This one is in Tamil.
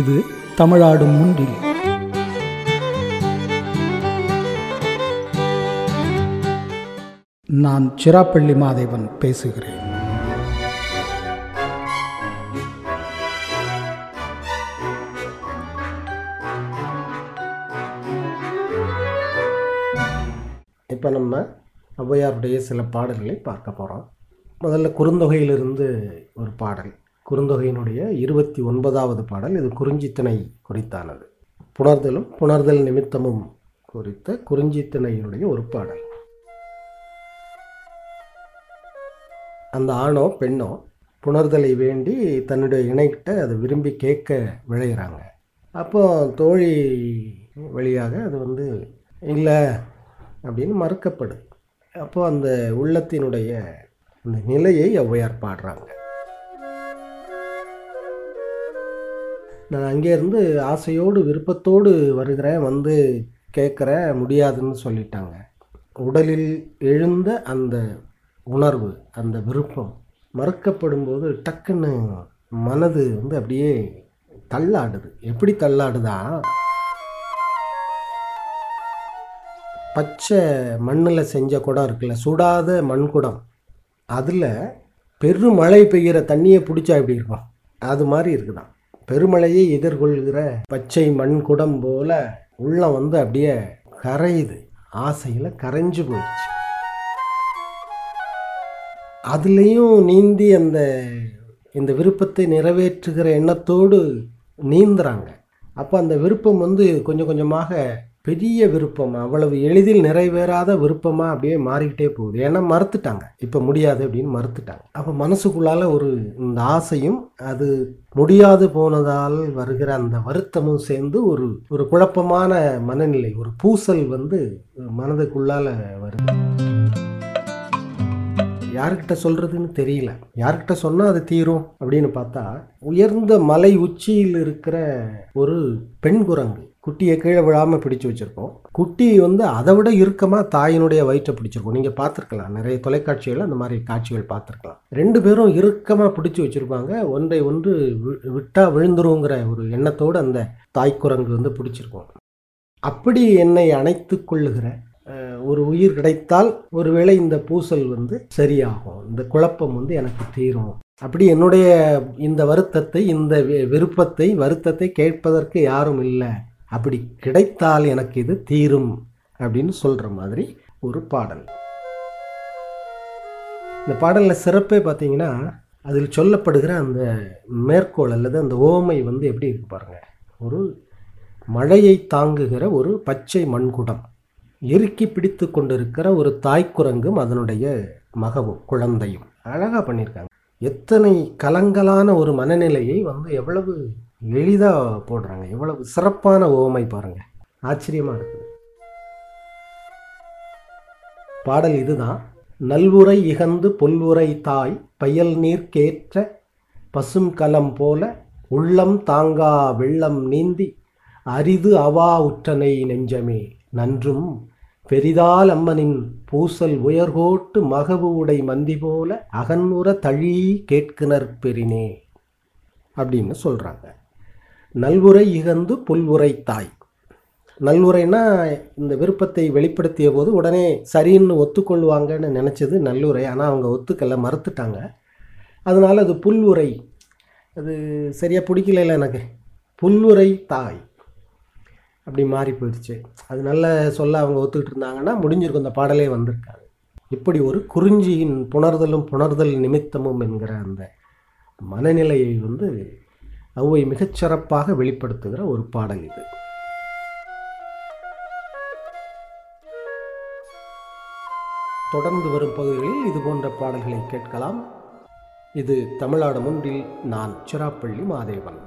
இது தமிழாடும் முன்றில். நான் சிராப்பள்ளி மாதேவன் பேசுகிறேன். இப்போ நம்ம ஔவையாருடைய சில பாடல்களை பார்க்க போகிறோம் முதல்ல குறுந்தொகையிலிருந்து ஒரு பாடல். குறுந்தொகையினுடைய இருபத்தி ஒன்பதாவது பாடல் இது குறிஞ்சித்திணை குறித்தானது. புணர்தலும் புணர்தல் நிமித்தமும் குறித்த குறிஞ்சித்திணையினுடைய ஒரு பாடல். அந்த ஆணோ பெண்ணோ புணர்தலை வேண்டி தன்னுடைய இணைக்கிட்ட அதை விரும்பி கேட்க விளையிறாங்க அப்போ தோழி வழியாக அது வந்து இல்லை அப்படின்னு மறுக்கப்படுது. அப்போது அந்த உள்ளத்தினுடைய அந்த நிலையை ஔவையார் பாடுறாங்க. நான் அங்கேருந்து ஆசையோடு விருப்பத்தோடு வருகிறேன் வந்து கேட்குற முடியாதுன்னு சொல்லிட்டாங்க. உடலில் எழுந்த அந்த உணர்வு அந்த விருப்பம் மறுக்கப்படும்போது டக்குன்னு மனது வந்து அப்படியே தள்ளாடுது. எப்படி தள்ளாடுதா? பச்சை மண்ணில் செஞ்ச குடம் இருக்குல்ல சுடாத மண் குடம் அதில் பெருமழை பெய்கிற தண்ணியை பிடிச்சா எப்படி இருக்கும்? அது மாதிரி இருக்குதான். பெருமழையை எதிர்கொள்கிற பச்சை மண் குடம் போல உள்ளம் வந்து அப்படியே கரையுது. ஆசையில் கரைஞ்சு போயிடுச்சு. அதுலேயும் நீந்தி அந்த இந்த விருப்பத்தை நிறைவேற்றுகிற எண்ணத்தோடு நீந்துறாங்க. அப்போ அந்த விருப்பம் வந்து கொஞ்சம் கொஞ்சமாக பெரிய விருப்பம் அவ்வளவு எளிதில் நிறைவேறாத விருப்பமாக அப்படியே மாறிக்கிட்டே போகுது. ஏன்னா மறுத்துட்டாங்க. இப்போ முடியாது அப்படின்னு மறுத்துட்டாங்க. அப்போ மனசுக்குள்ளால ஒரு இந்த ஆசையும் அது முடியாது போனதால் வருகிற அந்த வருத்தமும் சேர்ந்து ஒரு ஒரு குழப்பமான மனநிலை ஒரு பூசல் வந்து மனதுக்குள்ளால வருது. யார்கிட்ட சொல்கிறதுன்னு தெரியல. யார்கிட்ட சொன்னால் அது தீரும் அப்படின்னு பார்த்தா உயர்ந்த மலை உச்சியில் இருக்கிற ஒரு பெண் குரங்கு. குட்டியை கீழே விழாமல் பிடிச்சி வச்சுருக்கோம். குட்டி வந்து அதை விட இறுக்கமாக தாயினுடைய வயிற்றை பிடிச்சிருக்கோம். நீங்கள் பார்த்துருக்கலாம். நிறைய தொலைக்காட்சிகள் அந்த மாதிரி காட்சிகள் பார்த்துருக்கலாம். ரெண்டு பேரும் இறுக்கமாக பிடிச்சி வச்சுருப்பாங்க. ஒன்றை ஒன்று வி- விட்டா விழுந்துருங்கிற ஒரு எண்ணத்தோடு அந்த தாய்க்குரங்கு வந்து பிடிச்சிருக்கோம். அப்படி என்னை அணைத்து கொள்ளுகிற ஒரு உயிர் கிடைத்தால் ஒருவேளை இந்த பூசல் வந்து சரியாகும். இந்த குழப்பம் வந்து எனக்கு தீரும். அப்படி என்னுடைய இந்த வருத்தத்தை இந்த வி- விருப்பத்தை வருத்தத்தை கேட்பதற்கு யாரும் இல்லை. அப்படி கிடைத்தால் எனக்கு இது தீரும் அப்படின்னு சொல்கிற மாதிரி ஒரு பாடல். இந்த பாடலில் சிறப்பே பார்த்தீங்கன்னா அதில் சொல்லப்படுகிற அந்த மேற்கோள் அல்லது அந்த ஓமை வந்து எப்படி இருக்கு பாருங்க. ஒரு மழையை தாங்குகிற ஒரு பச்சை மண்குடம் இறுக்கி பிடித்து கொண்டிருக்கிற ஒரு தாய்க்குரங்கும் அதனுடைய மகவும் குழந்தையும். அழகாக பண்ணியிருக்காங்க. எத்தனை கலங்கலான ஒரு மனநிலையை வந்து எவ்வளவு எளிதாக போடுறாங்க எவ்வளவு சிறப்பான ஓமை பாருங்கள் ஆச்சரியமாக இருக்குது. பாடல் இதுதான். நல்வுரை இகந்து பொல்வுரை தாய் பயல் நீர் கேற்ற பசும் கலம் போல உள்ளம் தாங்கா வெள்ளம் நீந்தி அரிது அவா உற்றனை நெஞ்சமே. நன்றும் பெரிதால் அம்மனின் பூசல் உயர்கோட்டு மகவு உடை மந்தி போல அகன்னுற தழி கேட்கினர் பெரினே அப்படின்னு சொல்கிறாங்க நல்வுரை இகந்து புல்வுரை தாய். நல்லுரைனா இந்த விருப்பத்தை வெளிப்படுத்திய போது உடனே சரின்னு ஒத்துக்கொள்வாங்கன்னு நினச்சது நல்லுரை. ஆனால் அவங்க ஒத்துக்கலை மறுத்துட்டாங்க. அதனால் அது புல்வுரை. அது சரியாக பிடிக்கல எனக்கு. புல்வுரை தாய். அப்படி மாறி போயிடுச்சு. அது நல்ல சொல்ல அவங்க ஒத்துக்கிட்டு இருந்தாங்கன்னா முடிஞ்சிருக்கும். இந்த பாடலே வந்திருக்காங்க இப்படி ஒரு குறிஞ்சியின் புணர்தலும் புணர்தல் நிமித்தமும் என்கிற அந்த மனநிலையை வந்து அவை மிகச்சிறப்பாக வெளிப்படுத்துகிற ஒரு பாடல் இது. தொடர்ந்து வரும் பகுதிகளில் இது போன்ற பாடல்களை கேட்கலாம். இது தமிழ்நாடு முன்றில் நான் சிராப்பள்ளி மாதேவன்.